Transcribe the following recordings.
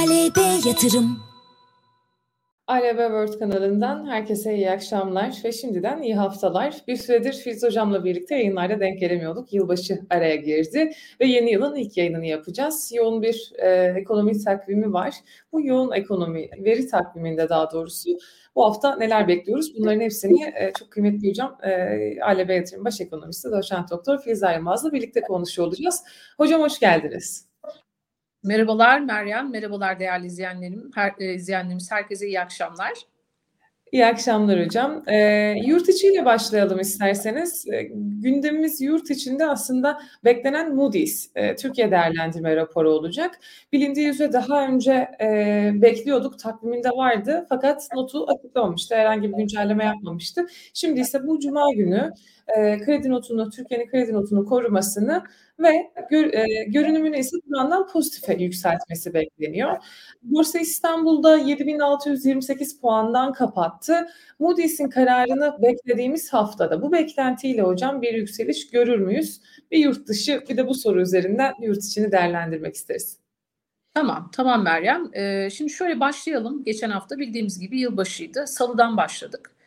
ALB Yatırım ALB World kanalından herkese iyi akşamlar ve şimdiden iyi haftalar. Bir süredir Filiz Hocam'la birlikte yayınlarda denk gelemiyorduk. Yılbaşı araya girdi ve yeni yılın ilk yayınını yapacağız. Yoğun bir e, ekonomi takvimi var. Bu yoğun ekonomi veri takviminde daha doğrusu bu hafta neler bekliyoruz? Bunların hepsini e, çok kıymetli hocam e, ALB Yatırım Baş Ekonomisti Doçent Doktor Filiz Aymaz'la birlikte konuşuyor olacağız. Hocam hoş geldiniz. Merhabalar Meryem, merhabalar değerli izleyenlerim, her, e, izleyenlerimiz, herkese iyi akşamlar. İyi akşamlar hocam. E, yurt içiyle başlayalım isterseniz. E, gündemimiz yurt içinde aslında beklenen Moody's e, Türkiye değerlendirme raporu olacak. Bilindiği üzere daha önce e, bekliyorduk, takviminde vardı fakat notu açıklamamıştı, herhangi bir güncelleme yapmamıştı. Şimdi ise bu cuma günü e, kredi notunu, Türkiye'nin kredi notunu korumasını ve gör, e, görünümünü ise bir yandan pozitife yükseltmesi bekleniyor. Borsa İstanbul'da 7628 puandan kapattı. Moody's'in kararını beklediğimiz haftada bu beklentiyle hocam bir yükseliş görür müyüz? Bir yurt dışı bir de bu soru üzerinden yurt içini değerlendirmek isteriz. Tamam, tamam Meryem. Ee, şimdi şöyle başlayalım. Geçen hafta bildiğimiz gibi yılbaşıydı. Salıdan başladık.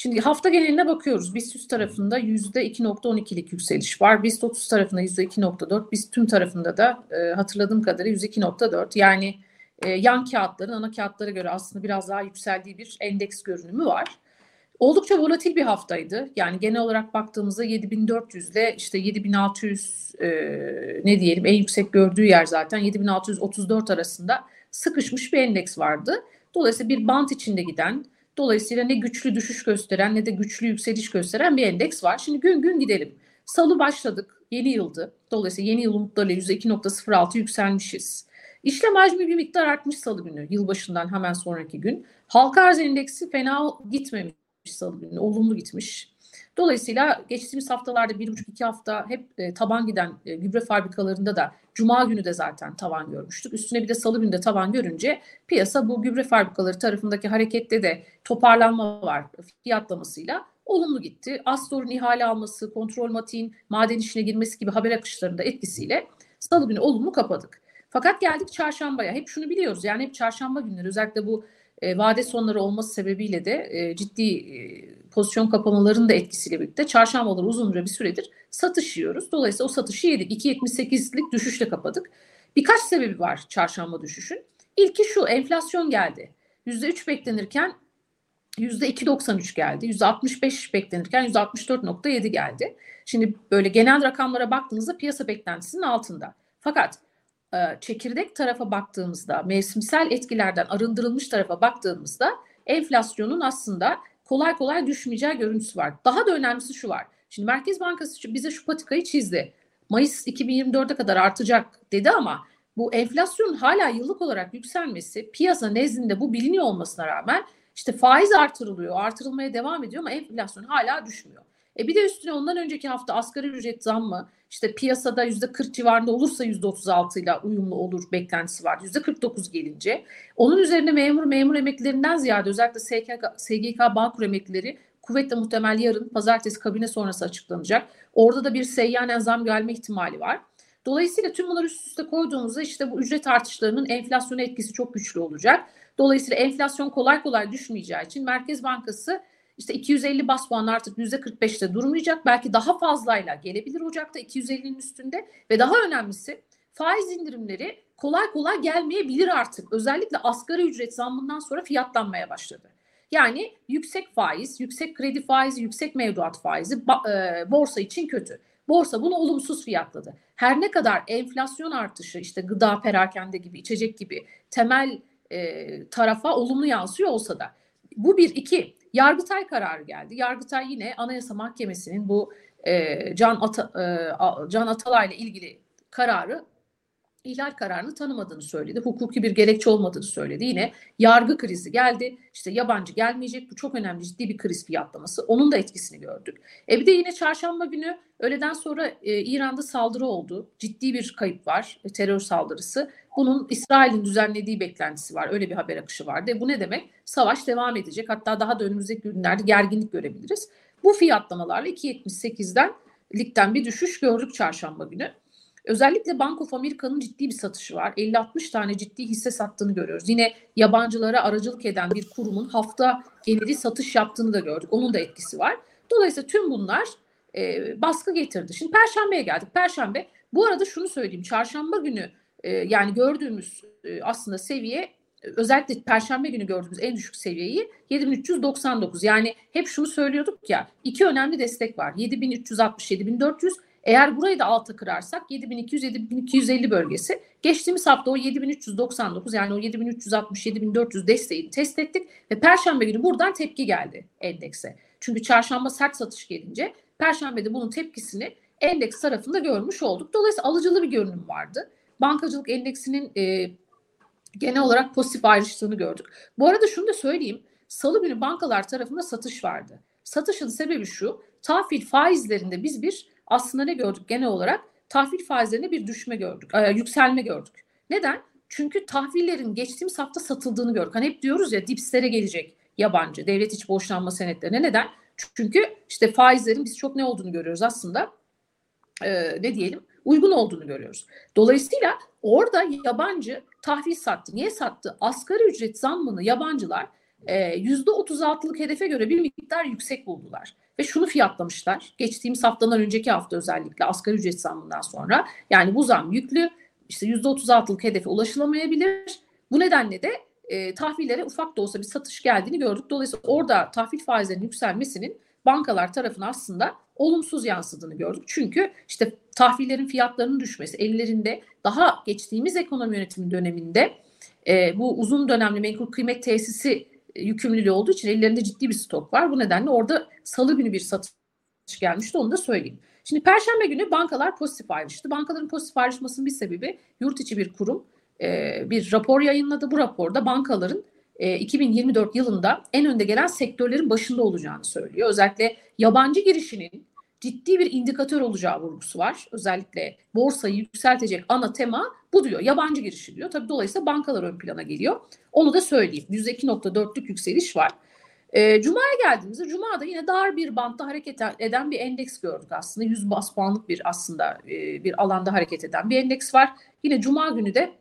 Şimdi hafta geneline bakıyoruz. BIST 100 tarafında %2.12'lik yükseliş var. BIST 30 tarafında %2.4. BIST tüm tarafında da e, hatırladığım kadarıyla %2.4. Yani e, yan kağıtların ana kağıtlara göre aslında biraz daha yükseldiği bir endeks görünümü var. Oldukça volatil bir haftaydı. Yani genel olarak baktığımızda 7400 ile işte 7600 e, ne diyelim en yüksek gördüğü yer zaten 7634 arasında sıkışmış bir endeks vardı. Dolayısıyla bir bant içinde giden Dolayısıyla ne güçlü düşüş gösteren ne de güçlü yükseliş gösteren bir endeks var. Şimdi gün gün gidelim. Salı başladık. Yeni yıldı. Dolayısıyla yeni yıl umutlarıyla %2.06 yükselmişiz. İşlem hacmi bir miktar artmış salı günü. Yılbaşından hemen sonraki gün. Halka arz endeksi fena gitmemiş salı günü. Olumlu gitmiş. Dolayısıyla geçtiğimiz haftalarda bir buçuk iki hafta hep e, taban giden e, gübre fabrikalarında da Cuma günü de zaten tavan görmüştük. Üstüne bir de salı günü de tavan görünce piyasa bu gübre fabrikaları tarafındaki harekette de toparlanma var fiyatlamasıyla olumlu gitti. Astor'un ihale alması, kontrol matiğin maden işine girmesi gibi haber akışlarında etkisiyle salı günü olumlu kapadık. Fakat geldik çarşambaya. Hep şunu biliyoruz yani hep çarşamba günleri özellikle bu e, vade sonları olması sebebiyle de e, ciddi e, pozisyon kapamalarının da etkisiyle birlikte çarşambaları uzunca bir süredir satış yiyoruz. Dolayısıyla o satışı yedik. 2.78'lik düşüşle kapadık. Birkaç sebebi var çarşamba düşüşün. İlki şu enflasyon geldi. %3 beklenirken %2.93 geldi. %65 beklenirken %64.7 geldi. Şimdi böyle genel rakamlara baktığınızda piyasa beklentisinin altında. Fakat e, çekirdek tarafa baktığımızda, mevsimsel etkilerden arındırılmış tarafa baktığımızda enflasyonun aslında kolay kolay düşmeyeceği görüntüsü var. Daha da önemlisi şu var. Şimdi Merkez Bankası bize şu patikayı çizdi. Mayıs 2024'e kadar artacak dedi ama bu enflasyonun hala yıllık olarak yükselmesi piyasa nezdinde bu biliniyor olmasına rağmen işte faiz artırılıyor, artırılmaya devam ediyor ama enflasyon hala düşmüyor. E bir de üstüne ondan önceki hafta asgari ücret zammı işte piyasada yüzde 40 civarında olursa yüzde 36 ile uyumlu olur beklentisi var. Yüzde 49 gelince onun üzerine memur memur emeklilerinden ziyade özellikle SGK, SGK Bağkur emeklileri kuvvetle muhtemel yarın pazartesi kabine sonrası açıklanacak. Orada da bir seyyanen zam gelme ihtimali var. Dolayısıyla tüm bunları üst üste koyduğumuzda işte bu ücret artışlarının enflasyona etkisi çok güçlü olacak. Dolayısıyla enflasyon kolay kolay düşmeyeceği için Merkez Bankası işte 250 bas puan artık %45'te durmayacak. Belki daha fazlayla gelebilir Ocak'ta 250'nin üstünde ve daha önemlisi faiz indirimleri kolay kolay gelmeyebilir artık. Özellikle asgari ücret zammından sonra fiyatlanmaya başladı. Yani yüksek faiz, yüksek kredi faizi, yüksek mevduat faizi e, borsa için kötü. Borsa bunu olumsuz fiyatladı. Her ne kadar enflasyon artışı işte gıda, perakende gibi, içecek gibi temel e, tarafa olumlu yansıyor olsa da. Bu bir. iki Yargıtay kararı geldi. Yargıtay yine Anayasa Mahkemesi'nin bu e, Can, Ata, e, Can Atalay ile ilgili kararı ihlal kararını tanımadığını söyledi. Hukuki bir gerekçe olmadığını söyledi. Yine yargı krizi geldi. İşte yabancı gelmeyecek. Bu çok önemli ciddi bir kriz fiyatlaması. Onun da etkisini gördük. E bir de yine çarşamba günü öğleden sonra e, İran'da saldırı oldu. Ciddi bir kayıp var. E, terör saldırısı. Bunun İsrail'in düzenlediği beklentisi var. Öyle bir haber akışı vardı. E bu ne demek? Savaş devam edecek. Hatta daha da önümüzdeki günlerde gerginlik görebiliriz. Bu fiyatlamalarla 2.78'den ligden bir düşüş gördük çarşamba günü. Özellikle Bank of America'nın ciddi bir satışı var. 50-60 tane ciddi hisse sattığını görüyoruz. Yine yabancılara aracılık eden bir kurumun hafta geneli satış yaptığını da gördük. Onun da etkisi var. Dolayısıyla tüm bunlar e, baskı getirdi. Şimdi Perşembe'ye geldik. Perşembe. Bu arada şunu söyleyeyim. Çarşamba günü e, yani gördüğümüz e, aslında seviye özellikle perşembe günü gördüğümüz en düşük seviyeyi 7399. Yani hep şunu söylüyorduk ya iki önemli destek var. 7360 7400 eğer burayı da alta kırarsak 7200-7250 bölgesi. Geçtiğimiz hafta o 7399 yani o 7360-7400 desteğini test ettik ve perşembe günü buradan tepki geldi endekse. Çünkü çarşamba sert satış gelince perşembede bunun tepkisini endeks tarafında görmüş olduk. Dolayısıyla alıcılı bir görünüm vardı. Bankacılık endeksinin e, genel olarak pozitif ayrıştığını gördük. Bu arada şunu da söyleyeyim. Salı günü bankalar tarafında satış vardı. Satışın sebebi şu. Tahvil faizlerinde biz bir aslında ne gördük genel olarak? Tahvil faizlerinde bir düşme gördük, e, yükselme gördük. Neden? Çünkü tahvillerin geçtiğimiz hafta satıldığını gördük. Hani hep diyoruz ya dipslere gelecek yabancı devlet iç borçlanma senetlerine. Neden? Çünkü işte faizlerin biz çok ne olduğunu görüyoruz aslında. E, ne diyelim? Uygun olduğunu görüyoruz. Dolayısıyla orada yabancı tahvil sattı. Niye sattı? Asgari ücret zammını yabancılar yüzde 36'lık hedefe göre bir miktar yüksek buldular. Ve şunu fiyatlamışlar. Geçtiğimiz haftadan önceki hafta özellikle asgari ücret zammından sonra. Yani bu zam yüklü. İşte %36'lık hedefe ulaşılamayabilir. Bu nedenle de e, tahvillere ufak da olsa bir satış geldiğini gördük. Dolayısıyla orada tahvil faizlerinin yükselmesinin bankalar tarafına aslında olumsuz yansıdığını gördük. Çünkü işte tahvillerin fiyatlarının düşmesi ellerinde daha geçtiğimiz ekonomi yönetimi döneminde e, bu uzun dönemli menkul kıymet tesisi yükümlülüğü olduğu için ellerinde ciddi bir stok var. Bu nedenle orada salı günü bir satış gelmişti onu da söyleyeyim. Şimdi perşembe günü bankalar pozitif ayrıştı. Bankaların pozitif ayrışmasının bir sebebi yurt içi bir kurum e, bir rapor yayınladı. Bu raporda bankaların e, 2024 yılında en önde gelen sektörlerin başında olacağını söylüyor. Özellikle yabancı girişinin ciddi bir indikatör olacağı vurgusu var. Özellikle borsayı yükseltecek ana tema bu diyor. Yabancı girişi diyor. Tabii dolayısıyla bankalar ön plana geliyor. Onu da söyleyeyim. %2.4'lük yükseliş var. E, Cuma'ya geldiğimizde Cuma'da yine dar bir bantta hareket eden bir endeks gördük aslında. 100 bas puanlık bir aslında e, bir alanda hareket eden bir endeks var. Yine Cuma günü de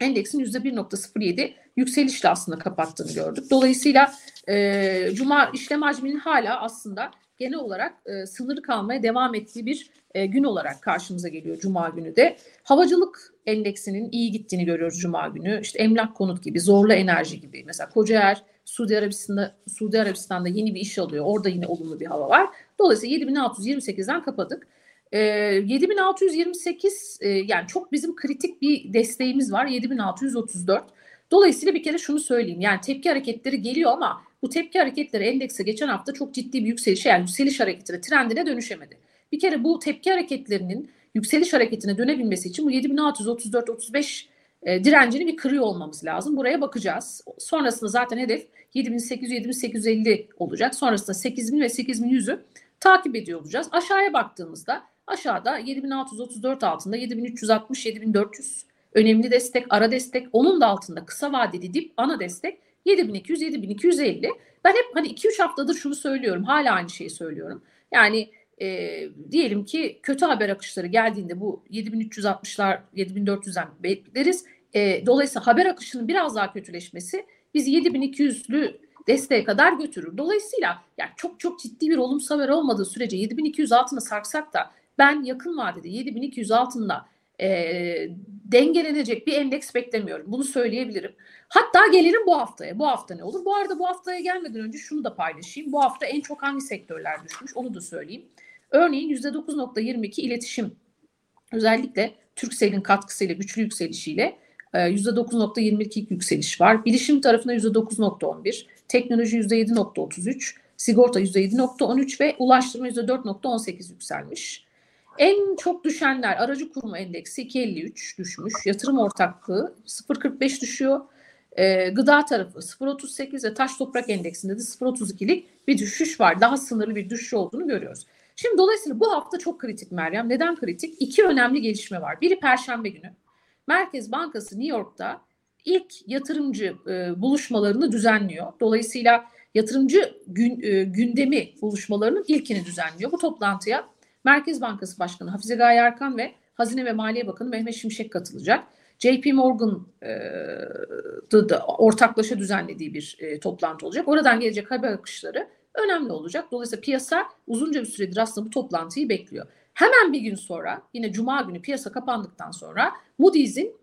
endeksin %1.07 yükselişle aslında kapattığını gördük. Dolayısıyla e, Cuma işlem hacminin hala aslında genel olarak e, sınırı kalmaya devam ettiği bir e, gün olarak karşımıza geliyor Cuma günü de. Havacılık endeksinin iyi gittiğini görüyoruz Cuma günü. İşte emlak konut gibi, zorlu enerji gibi. Mesela Kocaer Suudi Arabistan'da Suudi Arabistan'da yeni bir iş alıyor. Orada yine olumlu bir hava var. Dolayısıyla 7628'den kapadık. E, 7628 e, yani çok bizim kritik bir desteğimiz var. 7634. Dolayısıyla bir kere şunu söyleyeyim. Yani tepki hareketleri geliyor ama bu tepki hareketleri endekse geçen hafta çok ciddi bir yükselişe yani yükseliş hareketine, trendine dönüşemedi. Bir kere bu tepki hareketlerinin yükseliş hareketine dönebilmesi için bu 7634-35 e, direncini bir kırıyor olmamız lazım. Buraya bakacağız. Sonrasında zaten hedef 7800-7850 olacak. Sonrasında 8000 ve 8100'ü takip ediyor olacağız. Aşağıya baktığımızda aşağıda 7634 altında 7360-7400 önemli destek, ara destek. Onun da altında kısa vadeli dip ana destek 7200 7250. Ben hep hani 2-3 haftadır şunu söylüyorum. Hala aynı şeyi söylüyorum. Yani e, diyelim ki kötü haber akışları geldiğinde bu 7360'lar 7400'den bekleriz. E, dolayısıyla haber akışının biraz daha kötüleşmesi bizi 7200'lü desteğe kadar götürür. Dolayısıyla yani çok çok ciddi bir olumsuz haber olmadığı sürece 7200 altına sarksak da ben yakın vadede 7200 altında e, dengelenecek bir endeks beklemiyorum. Bunu söyleyebilirim. Hatta gelirim bu haftaya. Bu hafta ne olur? Bu arada bu haftaya gelmeden önce şunu da paylaşayım. Bu hafta en çok hangi sektörler düşmüş onu da söyleyeyim. Örneğin %9.22 iletişim özellikle Türksel'in katkısıyla güçlü yükselişiyle %9.22 e, yükseliş var. Bilişim tarafında %9.11, teknoloji %7.33, sigorta %7.13 ve ulaştırma %4.18 yükselmiş. En çok düşenler aracı kurum endeksi 2.53 düşmüş. Yatırım ortaklığı 0.45 düşüyor. E, gıda tarafı 0.38 ve taş toprak endeksinde de 0.32'lik bir düşüş var. Daha sınırlı bir düşüş olduğunu görüyoruz. Şimdi dolayısıyla bu hafta çok kritik Meryem. Neden kritik? İki önemli gelişme var. Biri Perşembe günü. Merkez Bankası New York'ta ilk yatırımcı e, buluşmalarını düzenliyor. Dolayısıyla yatırımcı gün, e, gündemi buluşmalarının ilkini düzenliyor. Bu toplantıya Merkez Bankası Başkanı Hafize Gaye Erkan ve Hazine ve Maliye Bakanı Mehmet Şimşek katılacak. JP Morgan e, da ortaklaşa düzenlediği bir e, toplantı olacak. Oradan gelecek haber akışları önemli olacak. Dolayısıyla piyasa uzunca bir süredir aslında bu toplantıyı bekliyor. Hemen bir gün sonra yine Cuma günü piyasa kapandıktan sonra Moody's'in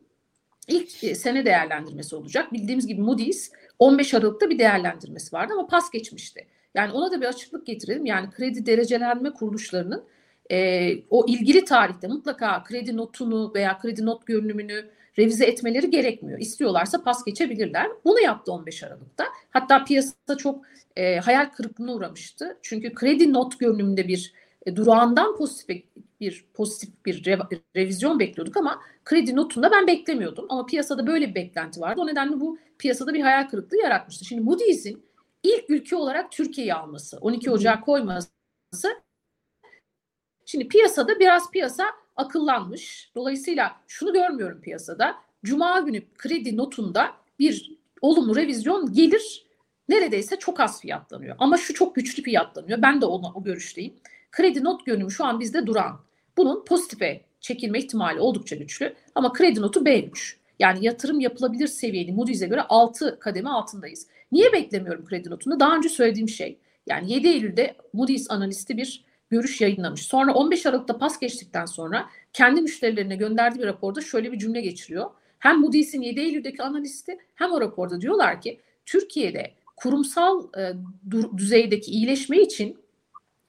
ilk e, sene değerlendirmesi olacak. Bildiğimiz gibi Moody's 15 Aralık'ta bir değerlendirmesi vardı ama pas geçmişti. Yani ona da bir açıklık getirelim. Yani kredi derecelenme kuruluşlarının e, o ilgili tarihte mutlaka kredi notunu veya kredi not görünümünü revize etmeleri gerekmiyor. İstiyorlarsa pas geçebilirler. Bunu yaptı 15 Aralık'ta. Hatta piyasa çok e, hayal kırıklığına uğramıştı. Çünkü kredi not görünümünde bir e, durağından pozitif bir pozitif bir re, revizyon bekliyorduk ama kredi notunda ben beklemiyordum. Ama piyasada böyle bir beklenti vardı. O nedenle bu piyasada bir hayal kırıklığı yaratmıştı. Şimdi Moody's'in ilk ülke olarak Türkiye'yi alması, 12 Ocağı koyması Şimdi piyasada biraz piyasa akıllanmış. Dolayısıyla şunu görmüyorum piyasada. Cuma günü kredi notunda bir olumlu revizyon gelir. Neredeyse çok az fiyatlanıyor. Ama şu çok güçlü fiyatlanıyor. Ben de ona, o görüşteyim. Kredi not görünümü şu an bizde duran. Bunun pozitife çekilme ihtimali oldukça güçlü. Ama kredi notu B3. Yani yatırım yapılabilir seviyeli Moody's'e göre 6 kademe altındayız. Niye beklemiyorum kredi notunu? Daha önce söylediğim şey. Yani 7 Eylül'de Moody's analisti bir görüş yayınlamış. Sonra 15 Aralık'ta pas geçtikten sonra kendi müşterilerine gönderdiği bir raporda şöyle bir cümle geçiriyor. Hem Moody's'in 7 Eylül'deki analisti hem o raporda diyorlar ki Türkiye'de kurumsal e, düzeydeki iyileşme için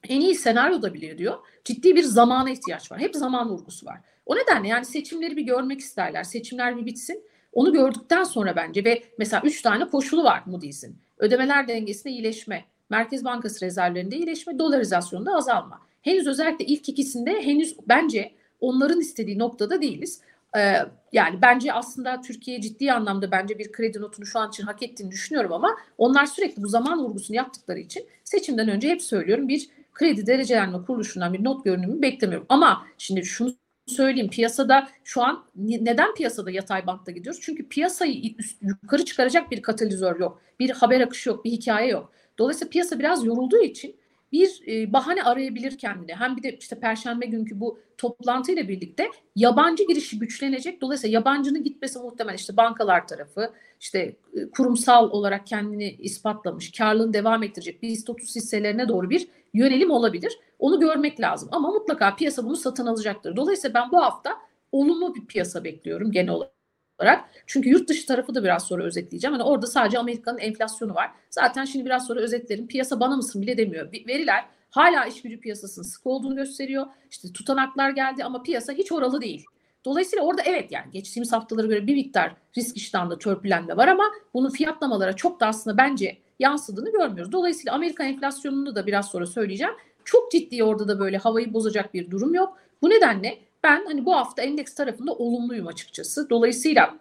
en iyi senaryo da bile diyor. Ciddi bir zamana ihtiyaç var. Hep zaman vurgusu var. O nedenle yani seçimleri bir görmek isterler. Seçimler bir bitsin. Onu gördükten sonra bence ve mesela üç tane koşulu var Moody's'in. Ödemeler dengesinde iyileşme, Merkez Bankası rezervlerinde iyileşme, dolarizasyonda azalma. Henüz özellikle ilk ikisinde henüz bence onların istediği noktada değiliz. Ee, yani bence aslında Türkiye ciddi anlamda bence bir kredi notunu şu an için hak ettiğini düşünüyorum ama onlar sürekli bu zaman vurgusunu yaptıkları için seçimden önce hep söylüyorum bir kredi derecelenme kuruluşundan bir not görünümü beklemiyorum. Ama şimdi şunu söyleyeyim piyasada şu an neden piyasada yatay bantta gidiyoruz? Çünkü piyasayı üst, yukarı çıkaracak bir katalizör yok. Bir haber akışı yok, bir hikaye yok. Dolayısıyla piyasa biraz yorulduğu için bir e, bahane arayabilir kendine. Hem bir de işte perşembe günkü bu toplantıyla birlikte yabancı girişi güçlenecek. Dolayısıyla yabancının gitmesi muhtemel işte bankalar tarafı işte e, kurumsal olarak kendini ispatlamış, karlılığını devam ettirecek BIST 30 hisselerine doğru bir yönelim olabilir. Onu görmek lazım. Ama mutlaka piyasa bunu satın alacaktır. Dolayısıyla ben bu hafta olumlu bir piyasa bekliyorum genel olarak olarak. Çünkü yurt dışı tarafı da biraz sonra özetleyeceğim. Hani orada sadece Amerika'nın enflasyonu var. Zaten şimdi biraz sonra özetlerim. Piyasa bana mısın bile demiyor. Veriler hala iş gücü piyasasının sık olduğunu gösteriyor. İşte tutanaklar geldi ama piyasa hiç oralı değil. Dolayısıyla orada evet yani geçtiğimiz haftalara göre bir miktar risk iştahında törpülenme var ama bunun fiyatlamalara çok da aslında bence yansıdığını görmüyoruz. Dolayısıyla Amerika enflasyonunu da biraz sonra söyleyeceğim. Çok ciddi orada da böyle havayı bozacak bir durum yok. Bu nedenle ben hani bu hafta endeks tarafında olumluyum açıkçası. Dolayısıyla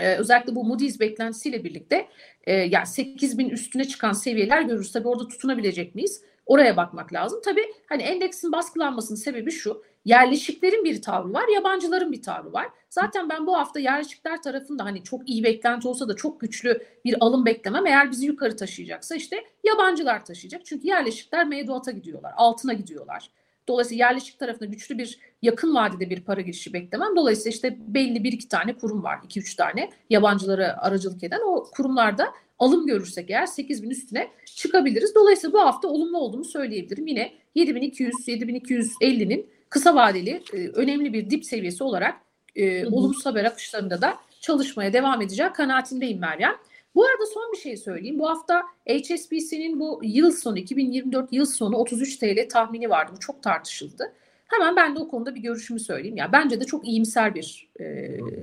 e, özellikle bu Moody's beklentisiyle birlikte e, yani 8 bin üstüne çıkan seviyeler görürüz. Tabii orada tutunabilecek miyiz? Oraya bakmak lazım. Tabii hani endeksin baskılanmasının sebebi şu. Yerleşiklerin bir tavrı var, yabancıların bir tavrı var. Zaten ben bu hafta yerleşikler tarafında hani çok iyi beklenti olsa da çok güçlü bir alım beklemem. Eğer bizi yukarı taşıyacaksa işte yabancılar taşıyacak. Çünkü yerleşikler mevduata gidiyorlar, altına gidiyorlar. Dolayısıyla yerleşik tarafında güçlü bir yakın vadede bir para girişi beklemem. Dolayısıyla işte belli bir iki tane kurum var. iki üç tane yabancılara aracılık eden o kurumlarda alım görürsek eğer 8 bin üstüne çıkabiliriz. Dolayısıyla bu hafta olumlu olduğunu söyleyebilirim. Yine 7200-7250'nin kısa vadeli e, önemli bir dip seviyesi olarak e, olumsuz haber akışlarında da çalışmaya devam edeceği kanaatindeyim Meryem. Bu arada son bir şey söyleyeyim. Bu hafta HSBC'nin bu yıl sonu 2024 yıl sonu 33 TL tahmini vardı. Bu çok tartışıldı. Hemen ben de o konuda bir görüşümü söyleyeyim. Yani bence de çok iyimser bir e,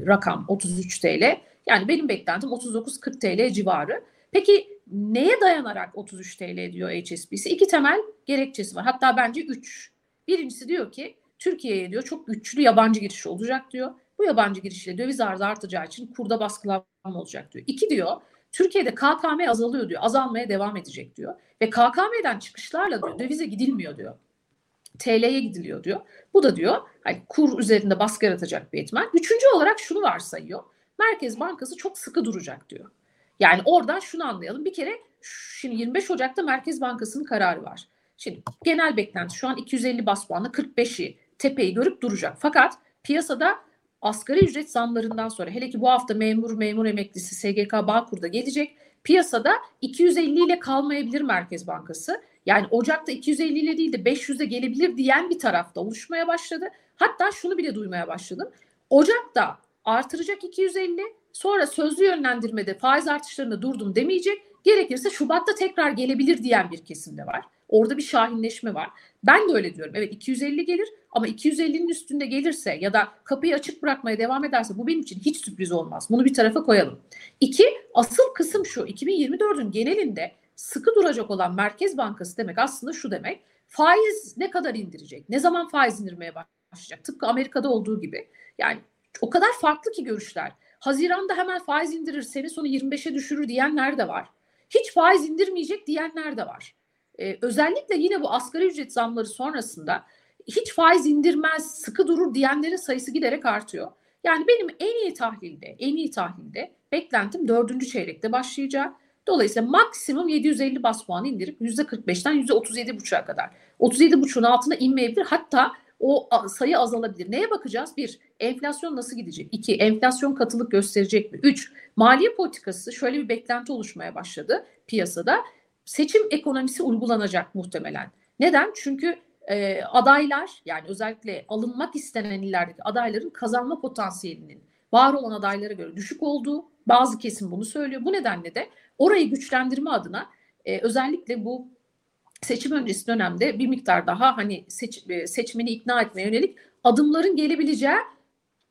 rakam 33 TL. Yani benim beklentim 39-40 TL civarı. Peki neye dayanarak 33 TL diyor HSBC? İki temel gerekçesi var. Hatta bence üç. Birincisi diyor ki Türkiye'ye diyor çok güçlü yabancı giriş olacak diyor. Bu yabancı girişle döviz arzı artacağı için kurda baskılanma olacak diyor. İki diyor Türkiye'de KKM azalıyor diyor. Azalmaya devam edecek diyor. Ve KKM'den çıkışlarla diyor dövize gidilmiyor diyor. TL'ye gidiliyor diyor. Bu da diyor hani kur üzerinde baskı yaratacak bir etmen. Üçüncü olarak şunu varsayıyor. Merkez Bankası çok sıkı duracak diyor. Yani oradan şunu anlayalım. Bir kere şimdi 25 Ocak'ta Merkez Bankası'nın kararı var. Şimdi genel beklenti şu an 250 bas puanla 45'i tepeyi görüp duracak. Fakat piyasada asgari ücret zamlarından sonra hele ki bu hafta memur, memur emeklisi, SGK, Bağkur'da gelecek. Piyasada 250 ile kalmayabilir Merkez Bankası. Yani Ocak'ta 250 ile değil de 500'e gelebilir diyen bir tarafta oluşmaya başladı. Hatta şunu bile duymaya başladım. Ocak'ta artıracak 250, sonra sözlü yönlendirmede faiz artışlarında durdum demeyecek. Gerekirse Şubat'ta tekrar gelebilir diyen bir kesim de var. Orada bir şahinleşme var. Ben de öyle diyorum. Evet 250 gelir ama 250'nin üstünde gelirse ya da kapıyı açık bırakmaya devam ederse bu benim için hiç sürpriz olmaz. Bunu bir tarafa koyalım. İki, asıl kısım şu. 2024'ün genelinde sıkı duracak olan Merkez Bankası demek aslında şu demek. Faiz ne kadar indirecek? Ne zaman faiz indirmeye başlayacak? Tıpkı Amerika'da olduğu gibi. Yani o kadar farklı ki görüşler. Haziranda hemen faiz indirir, sene sonu 25'e düşürür diyenler de var. Hiç faiz indirmeyecek diyenler de var. Ee, özellikle yine bu asgari ücret zamları sonrasında hiç faiz indirmez, sıkı durur diyenlerin sayısı giderek artıyor. Yani benim en iyi tahlilde, en iyi tahlilde beklentim dördüncü çeyrekte başlayacak. Dolayısıyla maksimum 750 bas puan indirip %45'ten %37,5'a kadar. 37,5'un altına inmeyebilir. Hatta o sayı azalabilir. Neye bakacağız? Bir, enflasyon nasıl gidecek? İki, enflasyon katılık gösterecek mi? Üç, maliye politikası şöyle bir beklenti oluşmaya başladı piyasada. Seçim ekonomisi uygulanacak muhtemelen. Neden? Çünkü e, adaylar yani özellikle alınmak istenen illerdeki adayların kazanma potansiyelinin var olan adaylara göre düşük olduğu bazı kesim bunu söylüyor. Bu nedenle de orayı güçlendirme adına e, özellikle bu seçim öncesi dönemde bir miktar daha hani seç, e, seçmeni ikna etmeye yönelik adımların gelebileceği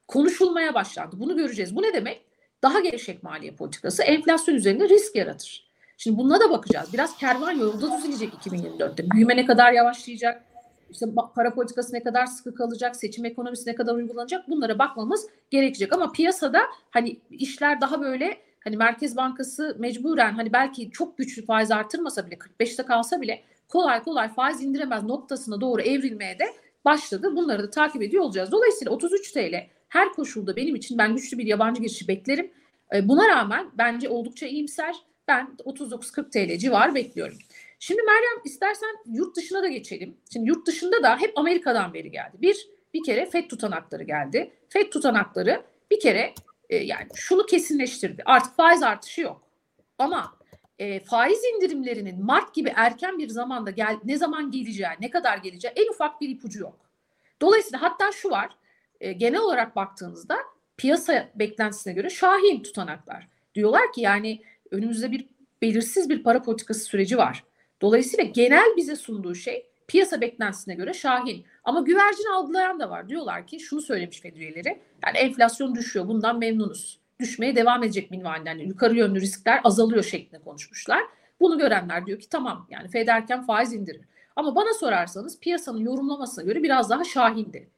konuşulmaya başlandı. Bunu göreceğiz. Bu ne demek? Daha gevşek maliye politikası enflasyon üzerinde risk yaratır. Şimdi bununla da bakacağız. Biraz kervan yolda düzelecek 2024'te. Büyüme ne kadar yavaşlayacak? İşte para politikası ne kadar sıkı kalacak? Seçim ekonomisi ne kadar uygulanacak? Bunlara bakmamız gerekecek. Ama piyasada hani işler daha böyle hani Merkez Bankası mecburen hani belki çok güçlü faiz artırmasa bile 45'te kalsa bile kolay kolay faiz indiremez noktasına doğru evrilmeye de başladı. Bunları da takip ediyor olacağız. Dolayısıyla 33 TL her koşulda benim için ben güçlü bir yabancı girişi beklerim. E, buna rağmen bence oldukça iyimser. Ben 39-40 TL civarı bekliyorum. Şimdi Meryem istersen yurt dışına da geçelim. Şimdi yurt dışında da hep Amerika'dan beri geldi. Bir, bir kere FED tutanakları geldi. FED tutanakları bir kere e, yani şunu kesinleştirdi. Artık faiz artışı yok. Ama e, faiz indirimlerinin Mart gibi erken bir zamanda gel ne zaman geleceği, ne kadar geleceği en ufak bir ipucu yok. Dolayısıyla hatta şu var. E, genel olarak baktığınızda piyasa beklentisine göre şahin tutanaklar. Diyorlar ki yani önümüzde bir belirsiz bir para politikası süreci var. Dolayısıyla genel bize sunduğu şey piyasa beklentisine göre şahin. Ama güvercin algılayan da var. Diyorlar ki şunu söylemiş Fed üyeleri. Yani enflasyon düşüyor bundan memnunuz. Düşmeye devam edecek minvalinde. Yani yukarı yönlü riskler azalıyor şeklinde konuşmuşlar. Bunu görenler diyor ki tamam yani Fed erken faiz indirir. Ama bana sorarsanız piyasanın yorumlamasına göre biraz daha şahindi.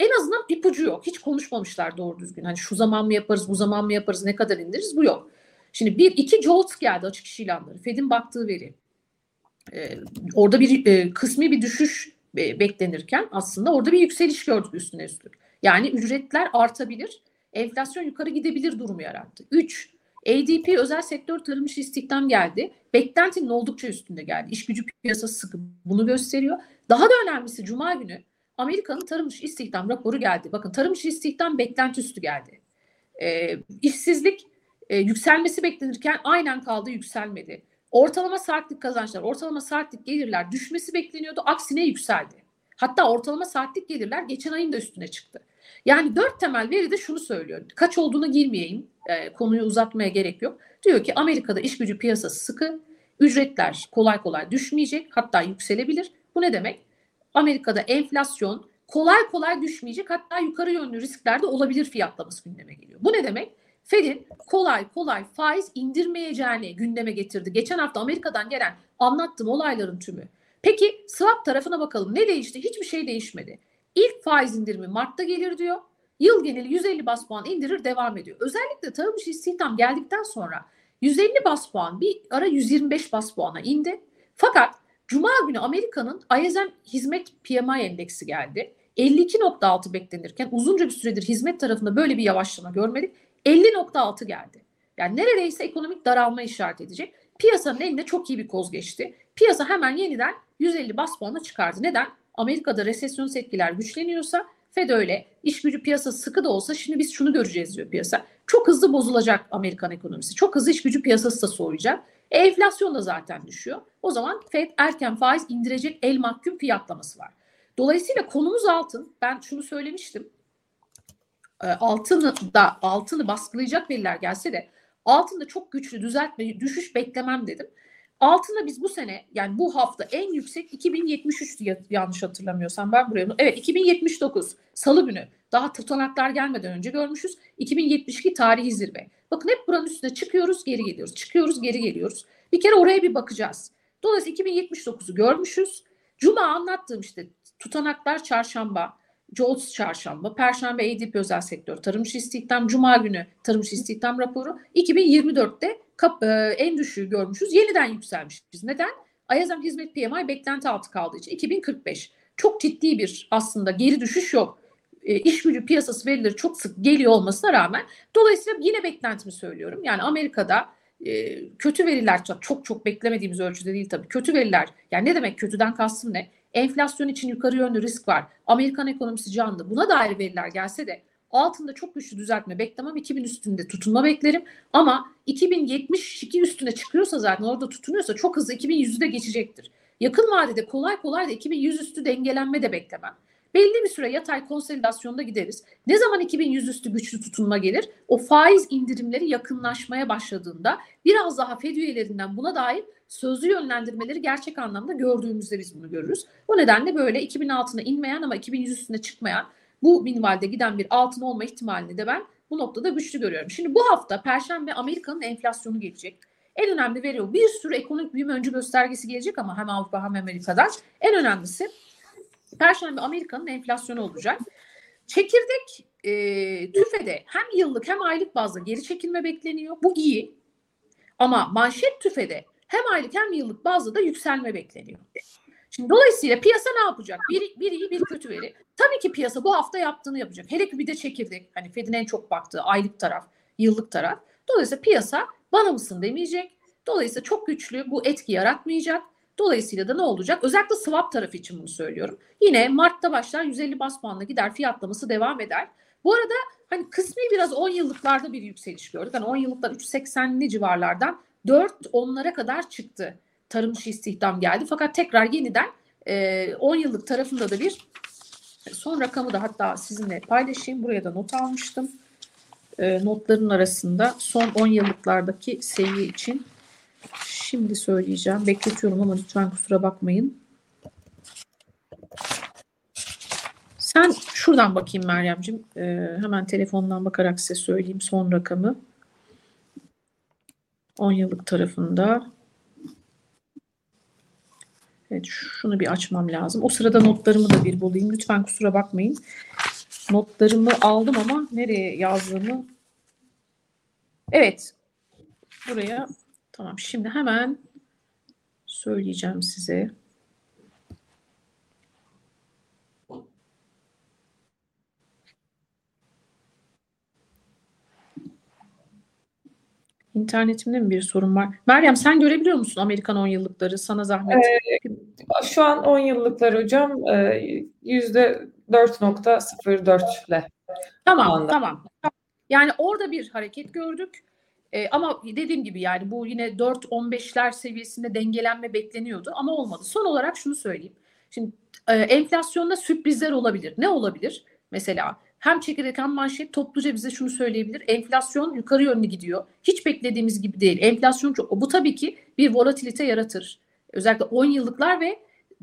En azından ipucu yok. Hiç konuşmamışlar doğru düzgün. Hani şu zaman mı yaparız, bu zaman mı yaparız, ne kadar indiririz bu yok. Şimdi bir iki JOLTS geldi açık iş ilanları. Fed'in baktığı veri. Ee, orada bir e, kısmi bir düşüş e, beklenirken aslında orada bir yükseliş gördük üstüne üstlük. Yani ücretler artabilir, enflasyon yukarı gidebilir durumu yarattı. 3. ADP özel sektör tarım işi istihdam geldi. Beklentinin oldukça üstünde geldi. İş gücü piyasası sıkı bunu gösteriyor. Daha da önemlisi Cuma günü Amerika'nın tarım işi istihdam raporu geldi. Bakın tarım işi istihdam beklenti üstü geldi. E, işsizlik e, yükselmesi beklenirken aynen kaldı yükselmedi. Ortalama saatlik kazançlar, ortalama saatlik gelirler düşmesi bekleniyordu. Aksine yükseldi. Hatta ortalama saatlik gelirler geçen ayın da üstüne çıktı. Yani dört temel veri de şunu söylüyor. Kaç olduğunu girmeyeyim. E, konuyu uzatmaya gerek yok. Diyor ki Amerika'da iş gücü piyasası sıkı. Ücretler kolay kolay düşmeyecek. Hatta yükselebilir. Bu ne demek? Amerika'da enflasyon kolay kolay düşmeyecek. Hatta yukarı yönlü risklerde olabilir fiyatlaması gündeme geliyor. Bu ne demek? Fed'in kolay kolay faiz indirmeyeceğini gündeme getirdi. Geçen hafta Amerika'dan gelen anlattığım olayların tümü. Peki swap tarafına bakalım. Ne değişti? Hiçbir şey değişmedi. İlk faiz indirimi Mart'ta gelir diyor. Yıl geneli 150 bas puan indirir devam ediyor. Özellikle tarım işi istihdam geldikten sonra 150 bas puan bir ara 125 bas puana indi. Fakat Cuma günü Amerika'nın ISM hizmet PMI endeksi geldi. 52.6 beklenirken uzunca bir süredir hizmet tarafında böyle bir yavaşlama görmedik. 50.6 geldi. Yani neredeyse ekonomik daralma işaret edecek. Piyasanın elinde çok iyi bir koz geçti. Piyasa hemen yeniden 150 bas puanla çıkardı. Neden? Amerika'da resesyon etkiler güçleniyorsa Fed öyle. İş gücü piyasası sıkı da olsa şimdi biz şunu göreceğiz diyor piyasa. Çok hızlı bozulacak Amerikan ekonomisi. Çok hızlı iş gücü piyasası da soğuyacak. E, enflasyon da zaten düşüyor. O zaman Fed erken faiz indirecek el mahkum fiyatlaması var. Dolayısıyla konumuz altın. Ben şunu söylemiştim. E, altını da altını baskılayacak veriler gelse de altında çok güçlü düzeltme düşüş beklemem dedim. Altında biz bu sene yani bu hafta en yüksek 2073'tü yanlış hatırlamıyorsam ben buraya. Evet 2079 salı günü daha tutanaklar gelmeden önce görmüşüz. 2072 tarihi zirve. Bakın hep buranın üstüne çıkıyoruz geri geliyoruz. Çıkıyoruz geri geliyoruz. Bir kere oraya bir bakacağız. Dolayısıyla 2079'u görmüşüz. Cuma anlattığım işte tutanaklar çarşamba, JOLTS çarşamba, perşembe ADP özel sektör tarımcı istihdam, cuma günü tarımcı istihdam raporu. 2024'te kap, e, en düşüğü görmüşüz. Yeniden yükselmişiz. Neden? Ayazam hizmet PMI beklenti altı kaldığı için 2045. Çok ciddi bir aslında geri düşüş yok. E, iş gücü piyasası verileri çok sık geliyor olmasına rağmen dolayısıyla yine beklentimi söylüyorum. Yani Amerika'da e, kötü veriler çok çok beklemediğimiz ölçüde değil tabii. Kötü veriler yani ne demek kötüden kastım ne? Enflasyon için yukarı yönlü risk var. Amerikan ekonomisi canlı. Buna dair veriler gelse de altında çok güçlü düzeltme beklemem. 2000 üstünde tutunma beklerim. Ama 2072 üstüne çıkıyorsa zaten orada tutunuyorsa çok hızlı 2100'ü de geçecektir. Yakın vadede kolay kolay da 2100 üstü dengelenme de beklemem. Belli bir süre yatay konsolidasyonda gideriz. Ne zaman 2100 üstü güçlü tutunma gelir? O faiz indirimleri yakınlaşmaya başladığında biraz daha Fed üyelerinden buna dair sözlü yönlendirmeleri gerçek anlamda gördüğümüzde biz bunu görürüz. O nedenle böyle 2000 altına inmeyen ama 2100 üstüne çıkmayan bu minvalde giden bir altın olma ihtimalini de ben bu noktada güçlü görüyorum. Şimdi bu hafta Perşembe Amerika'nın enflasyonu gelecek. En önemli veri o. Bir sürü ekonomik büyüme öncü göstergesi gelecek ama hem Avrupa hem Amerika'dan. En önemlisi Perşembe Amerika'nın enflasyonu olacak. Çekirdek e, tüfede hem yıllık hem aylık bazda geri çekilme bekleniyor. Bu iyi. Ama manşet tüfede hem aylık hem yıllık bazda da yükselme bekleniyor. Şimdi dolayısıyla piyasa ne yapacak? Bir, bir iyi bir kötü veri. Tabii ki piyasa bu hafta yaptığını yapacak. Hele ki bir de çekirdek. Hani Fed'in en çok baktığı aylık taraf, yıllık taraf. Dolayısıyla piyasa bana mısın demeyecek. Dolayısıyla çok güçlü bu etki yaratmayacak. Dolayısıyla da ne olacak? Özellikle swap tarafı için bunu söylüyorum. Yine Mart'ta başlar 150 bas puanla gider fiyatlaması devam eder. Bu arada hani kısmi biraz 10 yıllıklarda bir yükseliş gördük. Hani 10 yıllıklar 3.80'li civarlardan 4 onlara kadar çıktı. Tarım dışı istihdam geldi. Fakat tekrar yeniden e, 10 yıllık tarafında da bir son rakamı da hatta sizinle paylaşayım. Buraya da not almıştım. E, notların arasında son 10 yıllıklardaki seviye için Şimdi söyleyeceğim. Bekletiyorum ama lütfen kusura bakmayın. Sen şuradan bakayım Meryem'ciğim. Ee, hemen telefondan bakarak size söyleyeyim son rakamı. 10 yıllık tarafında. Evet şunu bir açmam lazım. O sırada notlarımı da bir bulayım. Lütfen kusura bakmayın. Notlarımı aldım ama nereye yazdığımı Evet. Buraya Tamam şimdi hemen söyleyeceğim size. İnternetimde mi bir sorun var? Meryem sen görebiliyor musun Amerikan 10 yıllıkları? Sana zahmet. Ee, şu an 10 yıllıklar hocam e, yüzde 4.04 ile. Tamam, tamam. Yani orada bir hareket gördük. E, ama dediğim gibi yani bu yine 4-15'ler seviyesinde dengelenme bekleniyordu ama olmadı. Son olarak şunu söyleyeyim. Şimdi e, enflasyonda sürprizler olabilir. Ne olabilir? Mesela hem çekirdek hem manşet topluca bize şunu söyleyebilir. Enflasyon yukarı yönlü gidiyor. Hiç beklediğimiz gibi değil. Enflasyon çok. Bu tabii ki bir volatilite yaratır. Özellikle 10 yıllıklar ve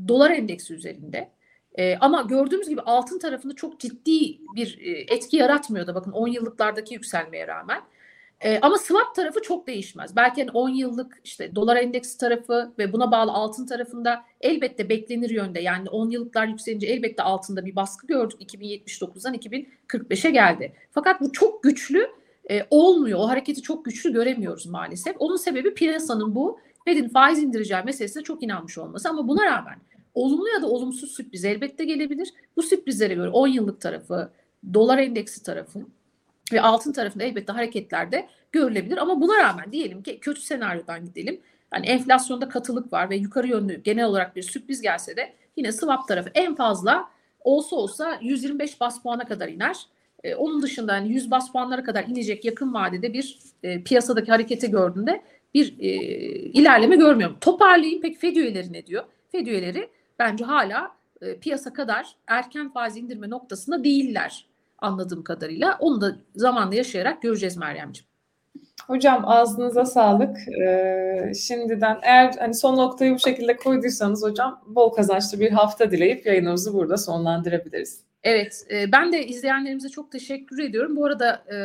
dolar endeksi üzerinde. ee, ama gördüğümüz gibi altın tarafında çok ciddi bir e, etki yaratmıyor da bakın 10 yıllıklardaki yükselmeye rağmen. E, ama swap tarafı çok değişmez. Belki hani 10 yıllık işte dolar endeksi tarafı ve buna bağlı altın tarafında elbette beklenir yönde. Yani 10 yıllıklar yükselince elbette altında bir baskı gördük. 2079'dan 2045'e geldi. Fakat bu çok güçlü e, olmuyor. O hareketi çok güçlü göremiyoruz maalesef. Onun sebebi piyasanın bu Fed'in faiz indireceği meselesine çok inanmış olması. Ama buna rağmen olumlu ya da olumsuz sürpriz elbette gelebilir. Bu sürprizlere göre 10 yıllık tarafı, dolar endeksi tarafı ve altın tarafında elbette hareketler de görülebilir. Ama buna rağmen diyelim ki kötü senaryodan gidelim. Yani enflasyonda katılık var ve yukarı yönlü genel olarak bir sürpriz gelse de yine swap tarafı en fazla olsa olsa 125 bas puana kadar iner. E, onun dışında yani 100 bas puanlara kadar inecek yakın vadede bir e, piyasadaki hareketi gördüğünde bir e, ilerleme görmüyorum. Toparlayayım peki Fed üyeleri ne diyor? Fed üyeleri bence hala e, piyasa kadar erken faiz indirme noktasında değiller anladığım kadarıyla. Onu da zamanla yaşayarak göreceğiz Meryemciğim. Hocam ağzınıza sağlık. Ee, şimdiden eğer hani son noktayı bu şekilde koyduysanız hocam bol kazançlı bir hafta dileyip yayınımızı burada sonlandırabiliriz. Evet, e, ben de izleyenlerimize çok teşekkür ediyorum. Bu arada e,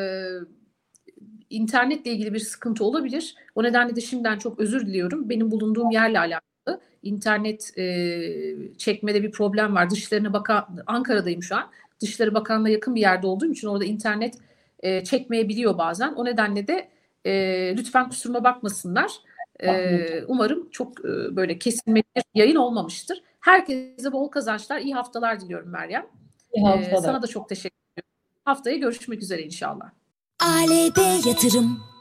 internetle ilgili bir sıkıntı olabilir. O nedenle de şimdiden çok özür diliyorum. Benim bulunduğum yerle alakalı internet e, çekmede bir problem var. Dışlarına bakan Ankara'dayım şu an. Dışişleri Bakanlığı'na yakın bir yerde olduğum için orada internet e, çekmeyebiliyor bazen. O nedenle de e, lütfen kusuruma bakmasınlar. E, umarım çok e, böyle kesilmeli bir yayın olmamıştır. Herkese bol kazançlar, iyi haftalar diliyorum Meryem. İyi haftalar. E, sana da çok teşekkür ediyorum. Haftaya görüşmek üzere inşallah. ALB Yatırım